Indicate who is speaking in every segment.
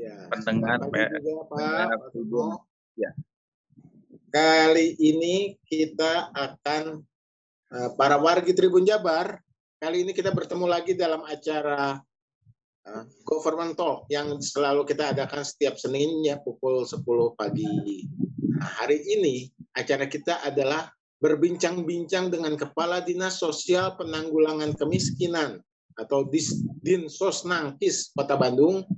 Speaker 1: Ya,
Speaker 2: Pendengar
Speaker 1: juga, Pak.
Speaker 2: Ya.
Speaker 1: Kali ini kita akan eh, para wargi Tribun Jabar. Kali ini kita bertemu lagi dalam acara eh, Government Talk yang selalu kita adakan setiap Senin ya pukul 10 pagi. Nah, hari ini acara kita adalah berbincang-bincang dengan Kepala Dinas Sosial Penanggulangan Kemiskinan atau Dis, Dinsosnangkis Kota Bandung,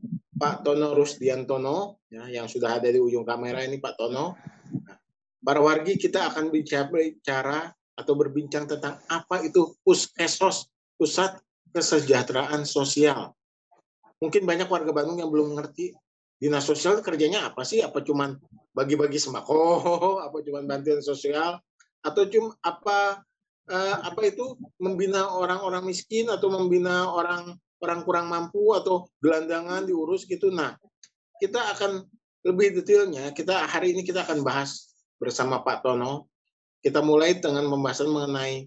Speaker 1: Pak Tono Rusdiantono, ya, yang sudah ada di ujung kamera ini Pak Tono. Nah, para wargi kita akan bicara, atau berbincang tentang apa itu Puskesos, Pusat Kesejahteraan Sosial. Mungkin banyak warga Bandung yang belum mengerti dinas sosial kerjanya apa sih? Apa cuman bagi-bagi sembako, apa cuman bantuan sosial, atau cuma apa eh, apa itu membina orang-orang miskin atau membina orang orang kurang mampu atau gelandangan diurus gitu. Nah, kita akan lebih detailnya. Kita hari ini kita akan bahas bersama Pak Tono. Kita mulai dengan pembahasan mengenai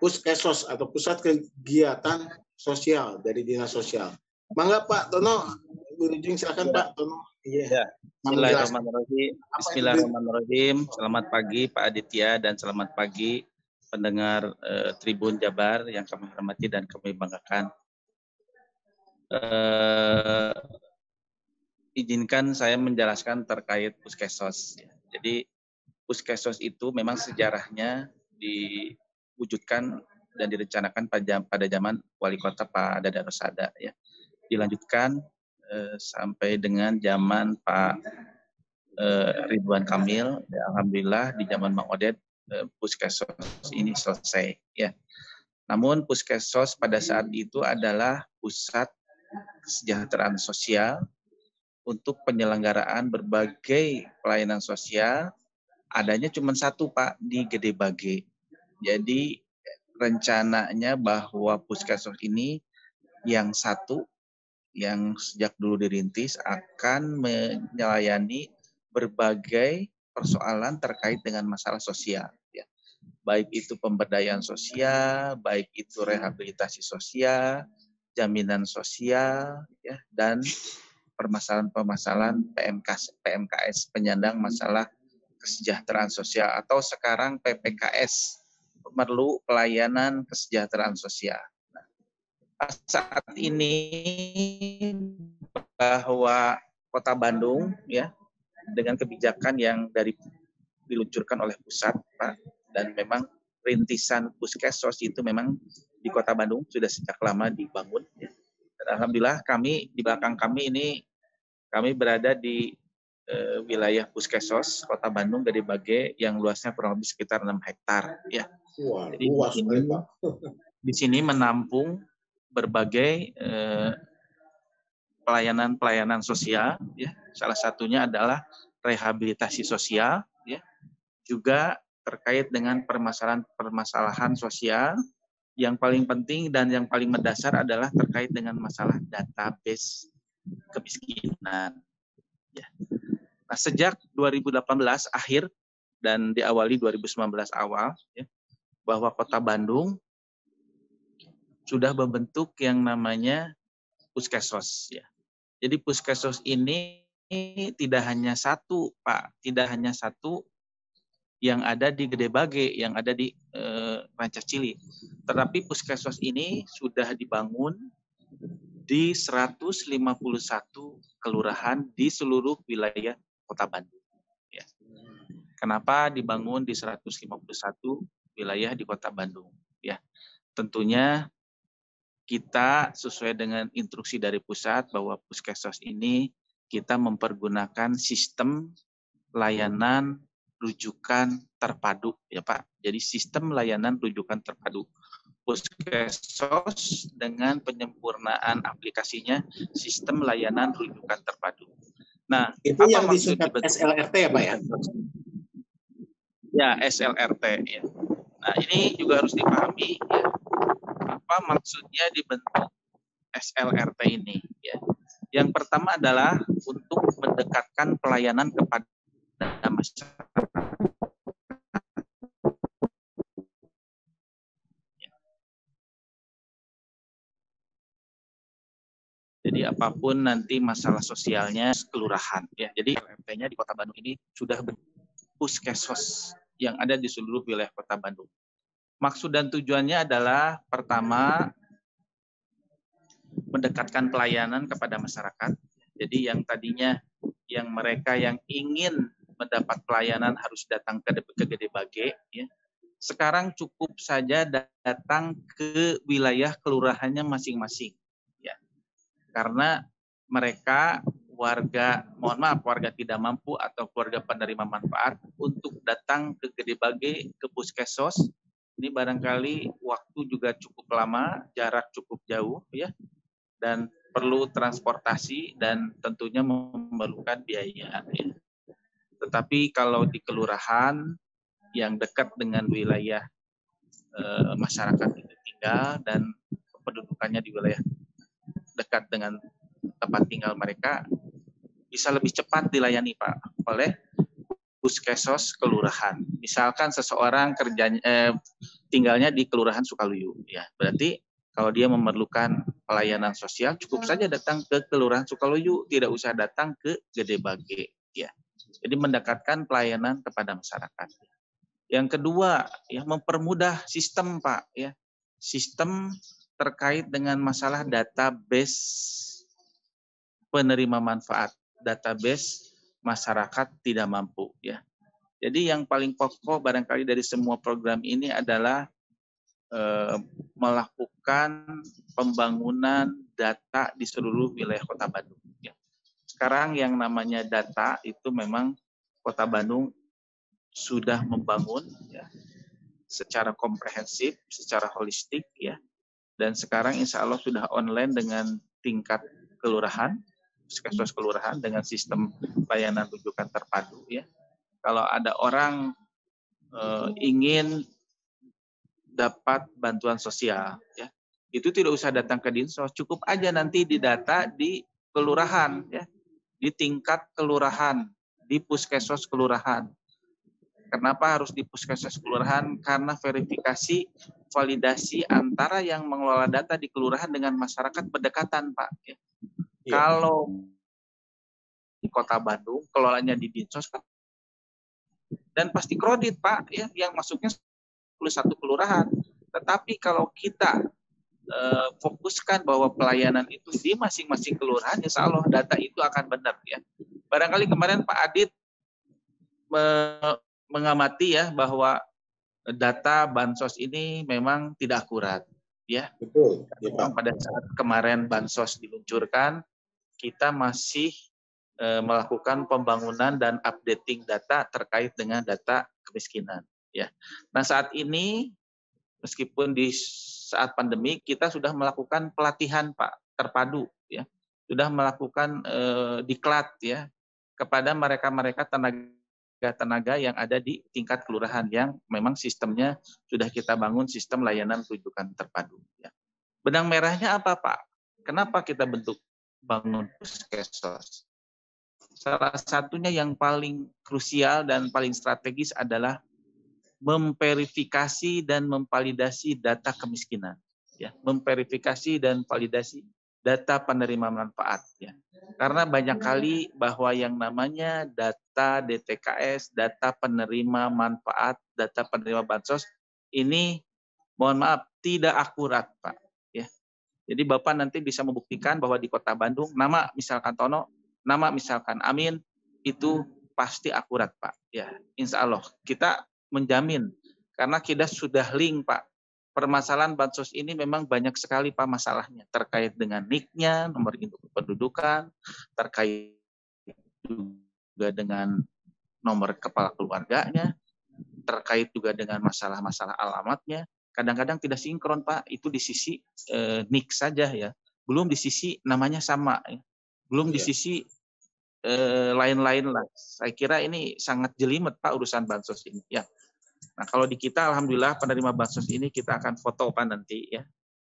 Speaker 1: Puskesos atau Pusat Kegiatan Sosial dari Dinas Sosial. Mangga Pak Tono, Wilujeng silakan Pak Tono. Iya.
Speaker 2: Ya. Bismillahirrahmanirrahim. Bismillahirrahmanirrahim. Selamat pagi Pak Aditya dan selamat pagi pendengar eh, Tribun Jabar yang kami hormati dan kami banggakan. Eh, izinkan saya menjelaskan terkait Puskesos. Jadi Puskesos itu memang sejarahnya diwujudkan dan direncanakan pada pada zaman wali kota Pak Dada Rosada ya. Dilanjutkan eh, sampai dengan zaman Pak eh, Ridwan Kamil. Ya, Alhamdulillah di zaman Mang Odet eh, Puskesos ini selesai ya. Namun Puskesos pada saat itu adalah pusat kesejahteraan sosial untuk penyelenggaraan berbagai pelayanan sosial adanya cuma satu Pak di Gede Bage. Jadi rencananya bahwa Puskesos ini yang satu yang sejak dulu dirintis akan melayani berbagai persoalan terkait dengan masalah sosial ya. Baik itu pemberdayaan sosial, baik itu rehabilitasi sosial, jaminan sosial ya dan permasalahan-permasalahan PMK PMKS penyandang masalah kesejahteraan sosial. Atau sekarang PPKS perlu pelayanan kesejahteraan sosial. Saat ini bahwa Kota Bandung ya dengan kebijakan yang dari diluncurkan oleh pusat Pak dan memang rintisan Puskesos itu memang di Kota Bandung sudah sejak lama dibangun ya. Dan alhamdulillah kami di belakang kami ini kami berada di eh, wilayah Puskesos Kota Bandung dari Bage yang luasnya kurang lebih sekitar 6 hektar ya.
Speaker 1: Wah,
Speaker 2: Jadi
Speaker 1: luas
Speaker 2: di sini, di sini menampung berbagai eh, pelayanan-pelayanan sosial ya salah satunya adalah rehabilitasi sosial ya juga terkait dengan permasalahan-permasalahan sosial yang paling penting dan yang paling mendasar adalah terkait dengan masalah database kemiskinan ya nah sejak 2018 akhir dan diawali 2019 awal ya bahwa Kota Bandung sudah membentuk yang namanya Puskesos ya. Jadi Puskesos ini tidak hanya satu, Pak, tidak hanya satu yang ada di Gede Bage, yang ada di eh, Rancah Cili. Tetapi Puskesos ini sudah dibangun di 151 kelurahan di seluruh wilayah Kota Bandung. Ya. Kenapa dibangun di 151 wilayah di Kota Bandung? Ya, tentunya kita sesuai dengan instruksi dari pusat bahwa Puskesos ini kita mempergunakan sistem layanan rujukan terpadu ya Pak. Jadi sistem layanan rujukan terpadu. Puskesos dengan penyempurnaan aplikasinya sistem layanan rujukan terpadu.
Speaker 1: Nah, itu apa yang disingkat SLRT ya Pak ya?
Speaker 2: Ya, SLRT ya. Nah, ini juga harus dipahami ya. Apa maksudnya dibentuk SLRT ini ya. Yang pertama adalah untuk mendekatkan pelayanan kepada masyarakat. Jadi apa pun nanti masalah sosialnya kelurahan ya. Jadi LRT-nya di Kota Bandung ini sudah puskesmas yang ada di seluruh wilayah Kota Bandung. Maksud dan tujuannya adalah pertama mendekatkan pelayanan kepada masyarakat. Jadi yang tadinya yang mereka yang ingin mendapat pelayanan harus datang ke, ke Gede Bage ya. Sekarang cukup saja datang ke wilayah kelurahannya masing-masing karena mereka warga, mohon maaf, warga tidak mampu atau keluarga penerima manfaat untuk datang ke Gede Bage, ke Puskesos. Ini barangkali waktu juga cukup lama, jarak cukup jauh ya, dan perlu transportasi dan tentunya memerlukan biaya. Ya. Tetapi kalau di kelurahan yang dekat dengan wilayah e, masyarakat itu tinggal dan pendudukannya di wilayah dekat dengan tempat tinggal mereka bisa lebih cepat dilayani Pak oleh puskesos kelurahan. Misalkan seseorang kerjanya eh, tinggalnya di kelurahan Sukaluyu ya. Berarti kalau dia memerlukan pelayanan sosial cukup saja datang ke kelurahan Sukaluyu, tidak usah datang ke Gede Bage ya. Jadi mendekatkan pelayanan kepada masyarakat. Yang kedua, ya mempermudah sistem Pak ya. Sistem terkait dengan masalah database penerima manfaat, database masyarakat tidak mampu ya. Jadi yang paling pokok barangkali dari semua program ini adalah eh, melakukan pembangunan data di seluruh wilayah Kota Bandung. Ya. Sekarang yang namanya data itu memang Kota Bandung sudah membangun ya, secara komprehensif, secara holistik ya dan sekarang insya Allah sudah online dengan tingkat kelurahan, puskesmas kelurahan dengan sistem layanan rujukan terpadu ya. Kalau ada orang e, ingin dapat bantuan sosial ya, itu tidak usah datang ke dinsos, cukup aja nanti didata di kelurahan ya, di tingkat kelurahan, di puskesmas kelurahan. Kenapa harus di puskesmas kelurahan? Karena verifikasi validasi antara yang mengelola data di kelurahan dengan masyarakat berdekatan, Pak. Ya. Ya. Kalau di Kota Bandung, kelolanya di Dinsos, Pak, dan pasti kredit, Pak, ya, yang masuknya 11 kelurahan. Tetapi kalau kita eh, fokuskan bahwa pelayanan itu di masing-masing kelurahan, insya Allah data itu akan benar, ya. Barangkali kemarin Pak Adit mengamati ya bahwa data bansos ini memang tidak akurat ya. Betul. Ya, Pak. Pada saat kemarin bansos diluncurkan, kita masih e, melakukan pembangunan dan updating data terkait dengan data kemiskinan ya. Nah, saat ini meskipun di saat pandemi kita sudah melakukan pelatihan Pak terpadu ya. Sudah melakukan e, diklat ya kepada mereka-mereka tenaga tenaga yang ada di tingkat kelurahan yang memang sistemnya sudah kita bangun sistem layanan rujukan terpadu. Ya. Benang merahnya apa Pak? Kenapa kita bentuk bangun puskesmas? Salah satunya yang paling krusial dan paling strategis adalah memverifikasi dan memvalidasi data kemiskinan. Ya, memverifikasi dan validasi data penerima manfaat. Ya. Karena banyak kali bahwa yang namanya data DTKS, data penerima manfaat, data penerima bansos ini mohon maaf tidak akurat, Pak. Ya. Jadi Bapak nanti bisa membuktikan bahwa di Kota Bandung nama misalkan Tono, nama misalkan Amin itu pasti akurat, Pak. Ya, Insya Allah kita menjamin karena kita sudah link, Pak permasalahan bansos ini memang banyak sekali pak masalahnya terkait dengan niknya, nomor induk kependudukan, terkait juga dengan nomor kepala keluarganya, terkait juga dengan masalah-masalah alamatnya. Kadang-kadang tidak sinkron pak, itu di sisi eh, nik saja ya, belum di sisi namanya sama, ya. belum di iya. sisi eh, lain-lain lah. Saya kira ini sangat jelimet Pak urusan bansos ini ya. Nah, kalau di kita alhamdulillah penerima bansos ini kita akan foto Pak nanti ya.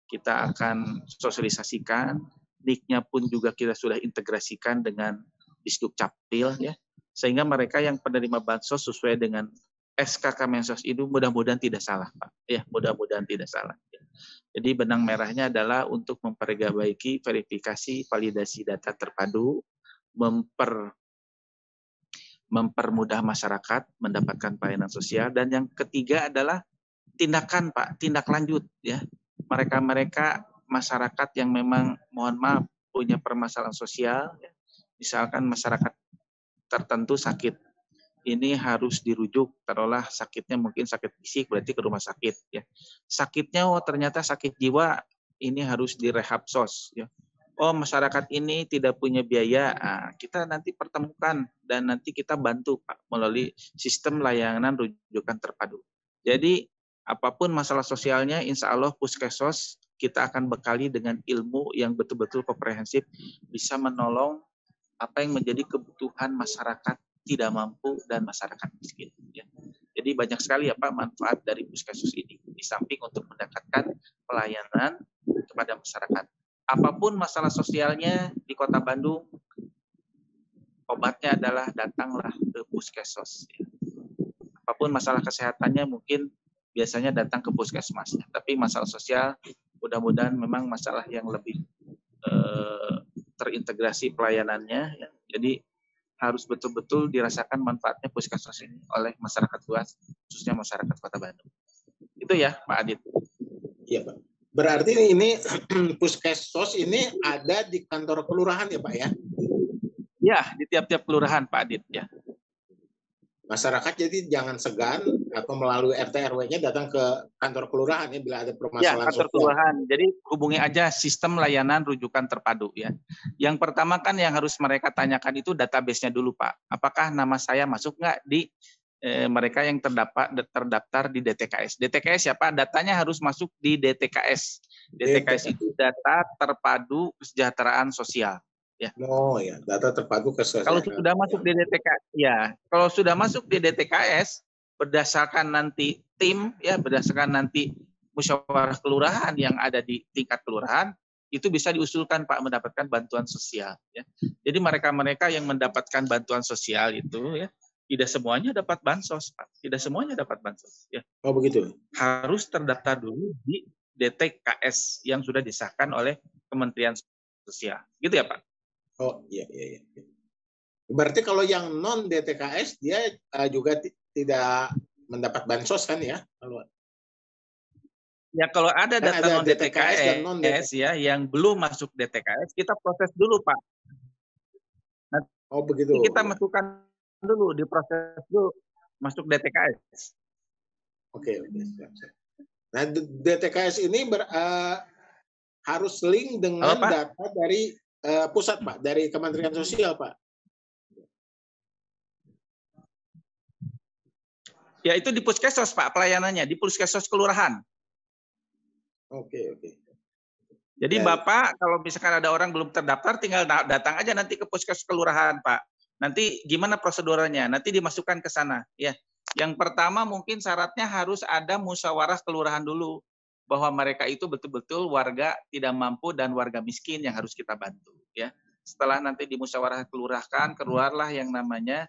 Speaker 2: Kita akan sosialisasikan, nicknya pun juga kita sudah integrasikan dengan Disduk Capil ya. Sehingga mereka yang penerima bansos sesuai dengan SKK Mensos itu mudah-mudahan tidak salah, Pak. Ya, mudah-mudahan tidak salah. Ya. Jadi benang merahnya adalah untuk memperbaiki verifikasi validasi data terpadu, memper mempermudah masyarakat mendapatkan pelayanan sosial dan yang ketiga adalah tindakan Pak, tindak lanjut ya. Mereka-mereka masyarakat yang memang mohon maaf punya permasalahan sosial ya. Misalkan masyarakat tertentu sakit ini harus dirujuk taruhlah sakitnya mungkin sakit fisik berarti ke rumah sakit ya sakitnya oh ternyata sakit jiwa ini harus direhab sos ya oh masyarakat ini tidak punya biaya nah, kita nanti pertemukan dan nanti kita bantu Pak melalui sistem layanan rujukan terpadu jadi apa pun masalah sosialnya insya Allah puskesos kita akan bekali dengan ilmu yang betul-betul komprehensif bisa menolong apa yang menjadi kebutuhan masyarakat tidak mampu dan masyarakat miskin. Ya. Jadi banyak sekali ya manfaat dari puskesmas ini di samping untuk mendekatkan pelayanan kepada masyarakat. Apa pun masalah sosialnya di Kota Bandung, obatnya adalah datanglah ke puskesmas. Ya. Apa pun masalah kesehatannya mungkin biasanya datang ke puskesmas. Ya. Tapi masalah sosial mudah-mudahan memang masalah yang lebih eh, terintegrasi pelayanannya. Ya. Jadi harus betul-betul dirasakan manfaatnya puskesmas ini oleh masyarakat luas, khususnya masyarakat Kota Bandung. Itu ya, Pak Adit.
Speaker 1: Iya, Pak. Berarti ini puskesmas ini ada di kantor kelurahan ya, Pak ya?
Speaker 2: Ya, di tiap-tiap kelurahan, Pak Adit ya
Speaker 1: masyarakat jadi jangan segan atau melalui RT RW-nya datang ke kantor kelurahan ya bila ada permasalahan
Speaker 2: ya, kantor sosial. kelurahan. Jadi hubungi aja sistem layanan rujukan terpadu ya. Yang pertama kan yang harus mereka tanyakan itu database-nya dulu Pak. Apakah nama saya masuk nggak di eh, mereka yang terdapat terdaftar di DTKS. DTKS Pak, datanya harus masuk di DTKS. DTKS itu data terpadu kesejahteraan sosial
Speaker 1: ya. Oh ya, data terpadu kesehatan.
Speaker 2: Kalau sudah masuk di DTKS, ya, kalau sudah masuk di DTKS berdasarkan nanti tim ya, berdasarkan nanti musyawarah kelurahan yang ada di tingkat kelurahan itu bisa diusulkan Pak mendapatkan bantuan sosial ya. Jadi mereka-mereka yang mendapatkan bantuan sosial itu ya tidak semuanya dapat bansos Pak. Tidak semuanya dapat bansos ya.
Speaker 1: Oh begitu.
Speaker 2: Harus terdaftar dulu di DTKS yang sudah disahkan oleh Kementerian Sosial. Gitu ya Pak.
Speaker 1: Oh iya iya iya. Berarti kalau yang non DTKS dia uh, juga tidak mendapat bansos kan ya? Kalau
Speaker 2: Ya kalau ada kan data ada non DTKS, dan non DTKS ya yang belum masuk DTKS kita proses dulu Pak.
Speaker 1: Nah, oh begitu.
Speaker 2: Kita masukkan dulu diproses dulu masuk DTKS.
Speaker 1: Oke oke siap, siap. Nah DTKS ini ber, uh, harus link dengan Halo, data dari uh, pusat Pak, dari Kementerian Sosial Pak.
Speaker 2: Ya itu di puskesmas Pak pelayanannya, di puskesmas kelurahan.
Speaker 1: Oke, oke.
Speaker 2: Jadi ya. Bapak kalau misalkan ada orang belum terdaftar tinggal datang aja nanti ke puskesmas kelurahan Pak. Nanti gimana prosedurnya? Nanti dimasukkan ke sana ya. Yang pertama mungkin syaratnya harus ada musyawarah kelurahan dulu bahwa mereka itu betul-betul warga tidak mampu dan warga miskin yang harus kita bantu ya. Setelah nanti di musyawarah kelurahan keluarlah yang namanya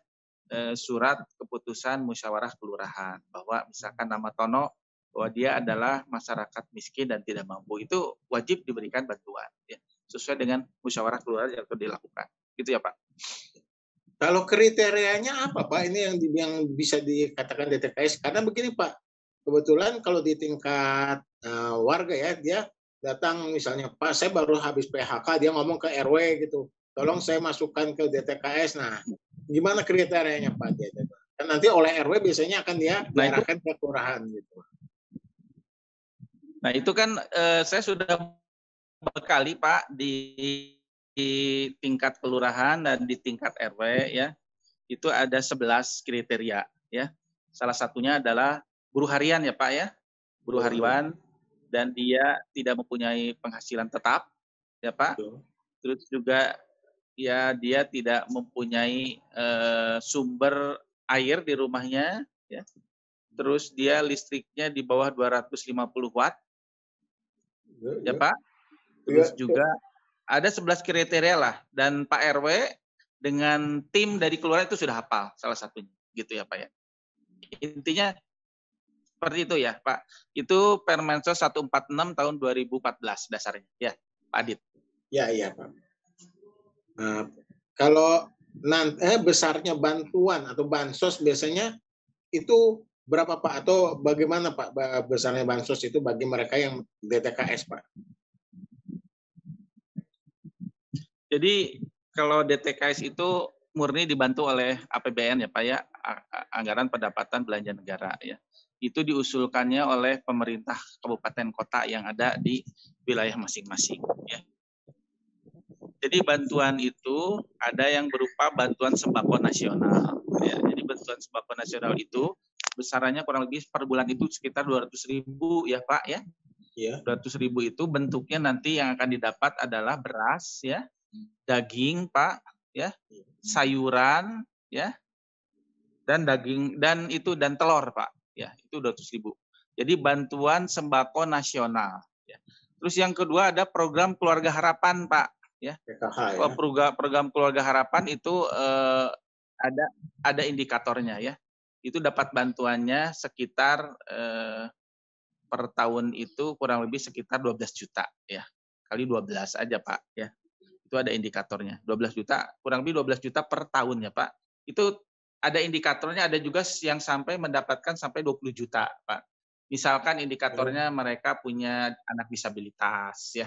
Speaker 2: eh, surat keputusan musyawarah kelurahan bahwa misalkan nama Tono bahwa dia adalah masyarakat miskin dan tidak mampu itu wajib diberikan bantuan ya sesuai dengan musyawarah kelurahan yang dilakukan gitu ya Pak.
Speaker 1: Kalau kriterianya apa Pak? Ini yang yang bisa dikatakan DTKS karena begini Pak, kebetulan kalau di tingkat uh, warga ya dia datang misalnya Pak saya baru habis PHK dia ngomong ke RW gitu. Tolong saya masukkan ke DTKS nah gimana kriterianya Pak? Dia kan nanti oleh RW biasanya akan dia nah, diarahkan ke kelurahan gitu.
Speaker 2: Nah itu kan eh, saya sudah berkali Pak di, di tingkat kelurahan dan di tingkat RW ya itu ada 11 kriteria ya salah satunya adalah buruh harian ya Pak ya buruh harian dan dia tidak mempunyai penghasilan tetap, ya Pak. Betul. Terus juga ya dia tidak mempunyai uh, sumber air di rumahnya ya. Terus dia listriknya di bawah 250 watt. Ya, ya, ya Pak. Terus ya, juga ada 11 kriteria lah dan Pak RW dengan tim dari keluarga itu sudah hafal salah satunya gitu ya Pak ya. Intinya seperti itu ya Pak. Itu Permensos 146 tahun 2014 dasarnya ya Pak Adit.
Speaker 1: Ya iya Pak. Nah, kalau nanti eh, besarnya bantuan atau bansos biasanya itu berapa Pak atau bagaimana Pak besarnya bansos itu bagi mereka yang DTKS Pak?
Speaker 2: Jadi kalau DTKS itu murni dibantu oleh APBN ya Pak ya, anggaran pendapatan belanja negara ya. Itu diusulkannya oleh pemerintah kabupaten kota yang ada di wilayah masing-masing ya. Jadi bantuan itu ada yang berupa bantuan sembako nasional. Ya. Jadi bantuan sembako nasional itu besarannya kurang lebih per bulan itu sekitar 200 ribu ya Pak ya. Iya. 200 ribu itu bentuknya nanti yang akan didapat adalah beras ya, daging Pak ya, sayuran ya, dan daging dan itu dan telur Pak ya itu 200 ribu. Jadi bantuan sembako nasional. Ya. Terus yang kedua ada program keluarga harapan Pak ya. PKH, ya. Program, program keluarga harapan itu eh, ada ada indikatornya ya. Itu dapat bantuannya sekitar eh, per tahun itu kurang lebih sekitar 12 juta ya. Kali 12 aja Pak ya. Itu ada indikatornya. 12 juta, kurang lebih 12 juta per tahun ya Pak. Itu ada indikatornya, ada juga yang sampai mendapatkan sampai 20 juta Pak. Misalkan indikatornya mereka punya anak disabilitas ya.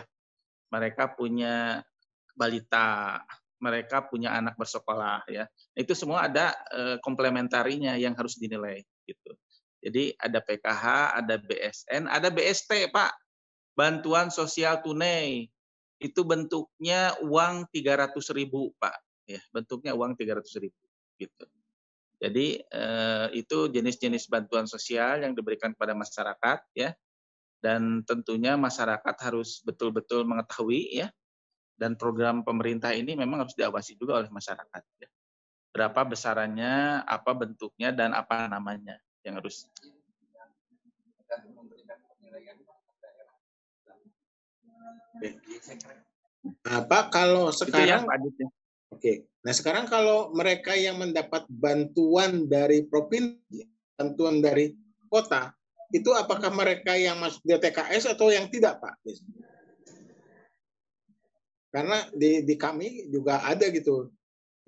Speaker 2: Mereka punya balita, mereka punya anak bersekolah ya. Itu semua ada e, komplementarinya yang harus dinilai gitu. Jadi ada PKH, ada BSN, ada BST, Pak. Bantuan sosial tunai. Itu bentuknya uang 300 ribu, Pak. Ya, bentuknya uang 300 ribu gitu. Jadi eh, itu jenis-jenis bantuan sosial yang diberikan kepada masyarakat ya. Dan tentunya masyarakat harus betul-betul mengetahui ya dan program pemerintah ini memang harus diawasi juga oleh masyarakat. Ya. Berapa besarannya, apa bentuknya, dan apa namanya yang harus.
Speaker 1: Apa kalau sekarang? Ya, Oke. Nah sekarang kalau mereka yang mendapat bantuan dari provinsi, bantuan dari kota, itu apakah mereka yang masuk DTKS atau yang tidak, Pak? karena di di kami juga ada gitu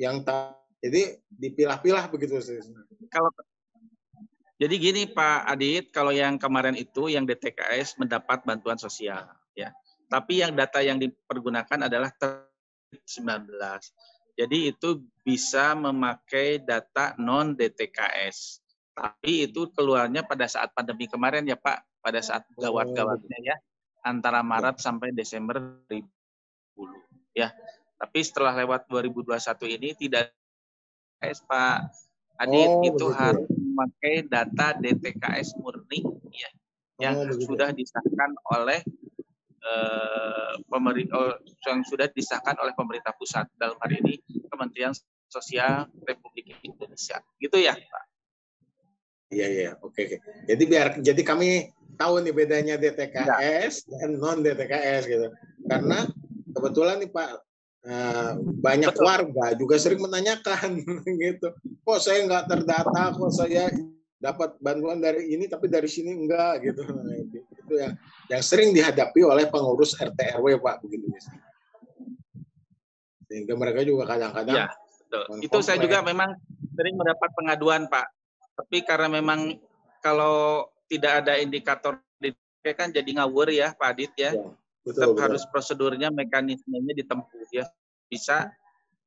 Speaker 1: yang tak jadi dipilah-pilah begitu
Speaker 2: kalau jadi gini Pak Adit kalau yang kemarin itu yang DTKS mendapat bantuan sosial tapi yang data yang dipergunakan adalah 19 jadi itu bisa memakai data non DTKS tapi itu keluarnya pada saat pandemi kemarin ya Pak. Pada saat gawat-gawatnya ya antara Maret sampai Desember ya. Tapi setelah lewat 2021 ini tidak DTKS Pak. Adit oh, itu begitu. harus memakai data DTKS murni ya yang oh, sudah disahkan oleh eh, pemerintah oh, yang sudah disahkan oleh pemerintah pusat dalam hari ini Kementerian Sosial Republik Indonesia. Gitu ya, Pak.
Speaker 1: Iya, iya. Oke, oke. Jadi biar jadi kami tahu nih bedanya DTKS ya. dan non DTKS gitu. Karena kebetulan nih Pak uh, banyak Betul. warga juga sering menanyakan gitu kok saya nggak terdata kok saya dapat bantuan dari ini tapi dari sini enggak gitu itu, yang yang sering dihadapi oleh pengurus RT RW Pak begitu sehingga mereka juga kadang-kadang ya,
Speaker 2: itu saya juga memang sering mendapat pengaduan Pak. Tapi karena memang kalau tidak ada indikator kan jadi ngawur ya Pak Adit ya. ya betul, betul. harus prosedurnya mekanismenya ditempuh ya. Bisa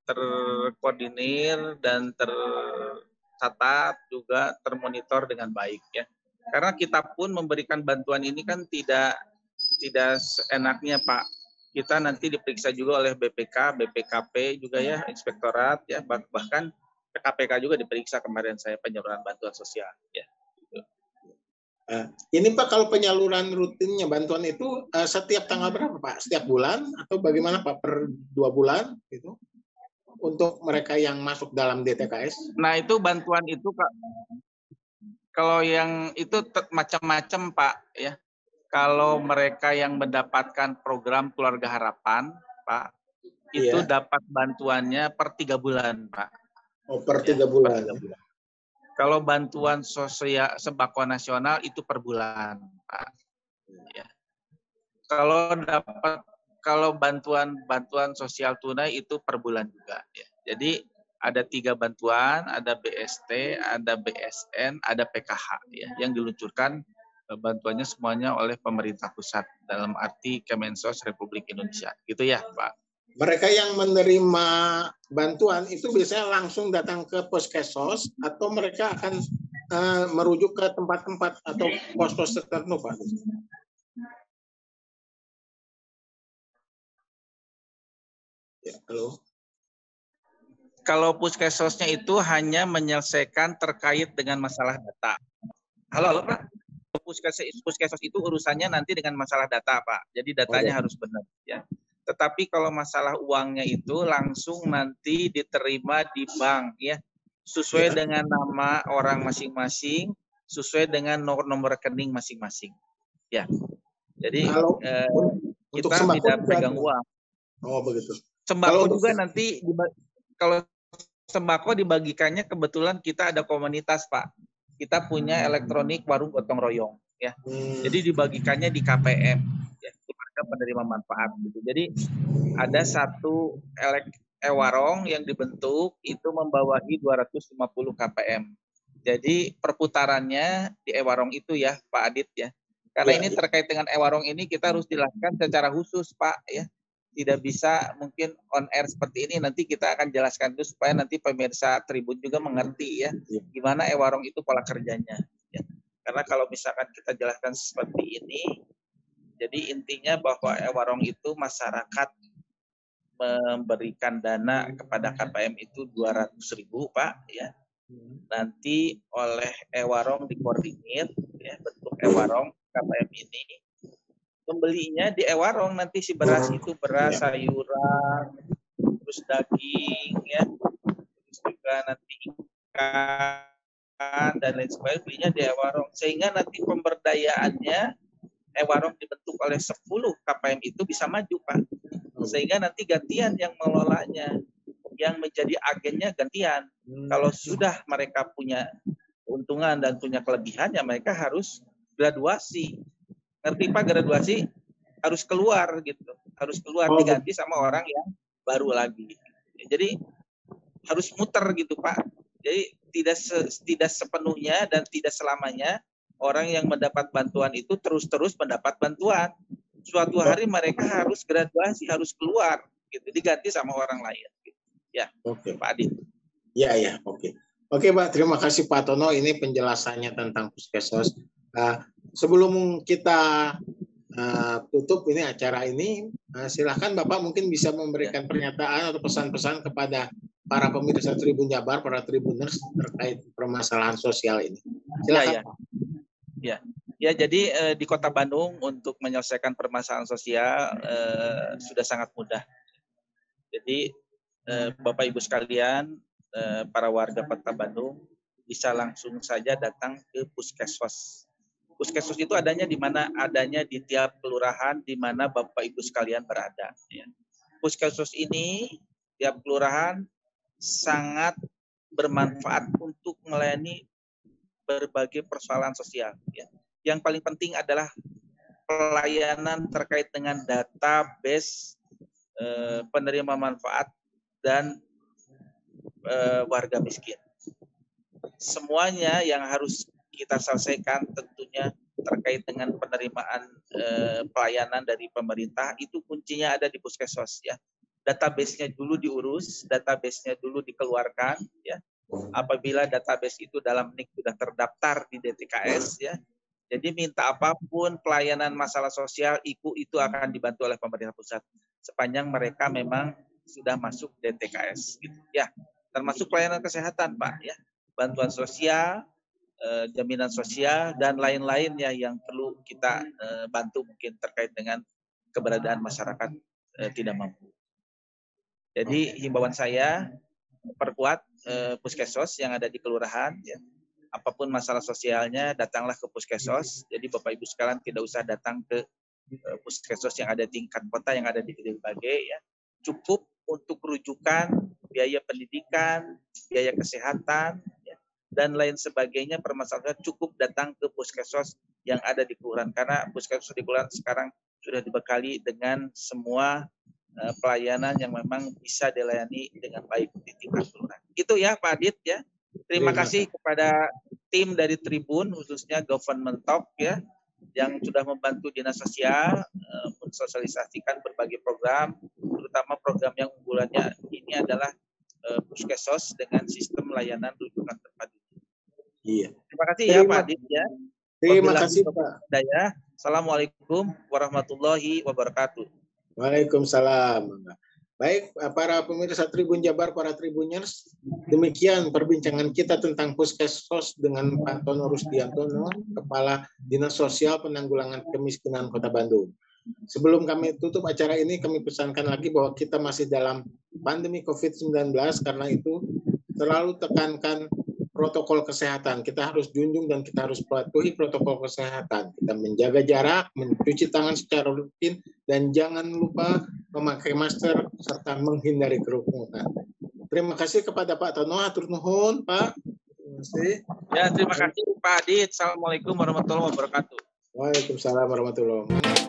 Speaker 2: terkoordinir dan tercatat juga termonitor dengan baik ya karena kita pun memberikan bantuan ini kan tidak tidak enaknya Pak kita nanti diperiksa juga oleh BPK BPKP juga ya inspektorat ya bahkan KPK juga diperiksa kemarin saya penyaluran bantuan sosial ya
Speaker 1: Uh, ini Pak kalau penyaluran rutinnya bantuan itu uh, setiap tanggal berapa Pak? Setiap bulan atau bagaimana Pak per dua bulan gitu? untuk mereka yang masuk dalam DTKS?
Speaker 2: Nah itu bantuan itu Kak, kalau yang itu macam-macam Pak ya. Kalau mereka yang mendapatkan program keluarga harapan Pak, itu iya. dapat bantuannya per tiga bulan Pak.
Speaker 1: Oh per tiga ya, bulan. Per tiga bulan.
Speaker 2: Kalau bantuan sosial sembako nasional itu per bulan Pak. Ya. Kalau dapat kalau bantuan bantuan sosial tunai itu per bulan juga ya. Jadi ada tiga bantuan, ada BST, ada BSN, ada PKH ya, yang diluncurkan eh, bantuannya semuanya oleh pemerintah pusat dalam arti Kemensos Republik Indonesia. Gitu ya, Pak.
Speaker 1: Mereka yang menerima bantuan itu biasanya langsung datang ke Poskesos atau mereka akan uh, merujuk ke tempat-tempat atau pos-pos tertentu, Pak?
Speaker 2: Ya, halo kalau puskesosnya itu hanya menyelesaikan terkait dengan masalah data. Halo, halo Pak. Puskesos, puskessos itu urusannya nanti dengan masalah data, Pak. Jadi datanya oh, ya. harus benar, ya. Tetapi kalau masalah uangnya itu langsung nanti diterima di bank, ya, sesuai ya. dengan nama orang masing-masing, sesuai dengan nomor-nomor rekening masing-masing, ya. Jadi kalau, eh, kita tidak pegang uang.
Speaker 1: Oh begitu.
Speaker 2: Sembako kalau juga nanti kalau sembako dibagikannya kebetulan kita ada komunitas Pak. Kita punya elektronik warung gotong royong ya. Jadi dibagikannya di KPM ya, keluarga penerima manfaat gitu. Jadi ada satu elek e-warung yang dibentuk itu membawahi 250 KPM. Jadi perputarannya di e-warung itu ya Pak Adit ya. Karena ya, ini ya. terkait dengan e-warung ini kita harus dilakukan secara khusus Pak ya tidak bisa mungkin on air seperti ini nanti kita akan jelaskan itu supaya nanti pemirsa Tribun juga mengerti ya iya. gimana e-warung itu pola kerjanya ya. Karena kalau misalkan kita jelaskan seperti ini jadi intinya bahwa e-warung itu masyarakat memberikan dana kepada KPM itu 200 ribu Pak ya nanti oleh e-warung dikoordinir ya bentuk e-warung KPM ini pembelinya di ewarong nanti si beras itu beras iya. sayuran terus daging ya. Terus juga nanti ikan dan lain sebagainya belinya di ewarong. Sehingga nanti pemberdayaannya ewarong dibentuk oleh 10 KPM itu bisa maju Pak. Sehingga nanti gantian yang mengelolanya. Yang menjadi agennya gantian. Hmm. kalau sudah mereka punya keuntungan dan punya kelebihan ya mereka harus graduasi ngerti Pak graduasi harus keluar gitu. Harus keluar oh. diganti sama orang yang baru lagi. Jadi harus muter gitu Pak. Jadi tidak se, tidak sepenuhnya dan tidak selamanya orang yang mendapat bantuan itu terus-terus mendapat bantuan. Suatu hari mereka harus graduasi harus keluar gitu. Diganti sama orang lain gitu. ya oke. Pak Adi.
Speaker 1: Ya ya oke. Oke Pak, terima kasih Pak Tono. Ini penjelasannya tentang Puskesos. Uh, sebelum kita uh, tutup ini acara ini, uh, silahkan Bapak mungkin bisa memberikan pernyataan atau pesan-pesan kepada para pemirsa Tribun Jabar, para Tribuners terkait permasalahan sosial ini.
Speaker 2: Silakan. Ya, ya. ya. ya jadi uh, di Kota Bandung untuk menyelesaikan permasalahan sosial uh, sudah sangat mudah. Jadi uh, Bapak Ibu sekalian, uh, para warga Kota Bandung bisa langsung saja datang ke puskesmas puskesmas itu adanya di mana adanya di tiap kelurahan di mana Bapak Ibu sekalian berada. Ya. Puskesmas ini tiap kelurahan sangat bermanfaat untuk melayani berbagai persoalan sosial. Ya. Yang paling penting adalah pelayanan terkait dengan database eh, penerima manfaat dan eh, warga miskin. Semuanya yang harus kita selesaikan tentunya terkait dengan penerimaan eh, pelayanan dari pemerintah itu kuncinya ada di puskesmas ya. Database-nya dulu diurus, database-nya dulu dikeluarkan ya. Apabila database itu dalam NIK sudah terdaftar di DTKS ya. Jadi minta apa pun pelayanan masalah sosial IKU itu akan dibantu oleh pemerintah pusat sepanjang mereka memang sudah masuk DTKS gitu ya. Termasuk pelayanan kesehatan, Pak ya. Bantuan sosial, eh, jaminan sosial dan lain-lainnya yang perlu kita eh, bantu mungkin terkait dengan keberadaan masyarakat eh, tidak mampu. Jadi himbauan saya perkuat eh, puskesos yang ada di kelurahan ya. Apa pun masalah sosialnya datanglah ke puskesos. Jadi Bapak Ibu sekalian tidak usah datang ke eh, puskesos yang ada di tingkat kota yang ada di berbagai ya. Cukup untuk rujukan biaya pendidikan, biaya kesehatan dan lain sebagainya permasalahan cukup datang ke puskesmas yang ada di kelurahan karena puskesmas di kelurahan sekarang sudah dibekali dengan semua uh, pelayanan yang memang bisa dilayani dengan baik di tingkat kelurahan. Itu ya Pak Adit ya. Terima kasih kepada tim dari Tribun khususnya Government Talk ya yang sudah membantu dinas sosial uh, mensosialisasikan berbagai program, terutama program yang unggulannya ini adalah uh, Puskesos dengan sistem layanan rujukan terpadu.
Speaker 1: Iya.
Speaker 2: Terima kasih ya Pak Adit ya.
Speaker 1: Terima kasih Pak.
Speaker 2: Daya. Assalamualaikum warahmatullahi wabarakatuh.
Speaker 1: Waalaikumsalam. Baik, para pemirsa Tribun Jabar, para Tribuners, demikian perbincangan kita tentang Puskesos dengan Pak Tono Rusdiantono, Kepala Dinas Sosial Penanggulangan Kemiskinan Kota Bandung. Sebelum kami tutup acara ini, kami pesankan lagi bahwa kita masih dalam pandemi COVID-19, karena itu selalu tekankan protokol kesehatan. Kita harus junjung dan kita harus patuhi protokol kesehatan. Kita menjaga jarak, mencuci tangan secara rutin, dan jangan lupa memakai masker serta menghindari kerumunan. Terima kasih kepada Pak Tono, atur nuhun, Pak.
Speaker 2: Terima kasih. Ya, terima kasih Pak Adit. Assalamualaikum warahmatullahi wabarakatuh.
Speaker 1: Waalaikumsalam warahmatullahi wabarakatuh.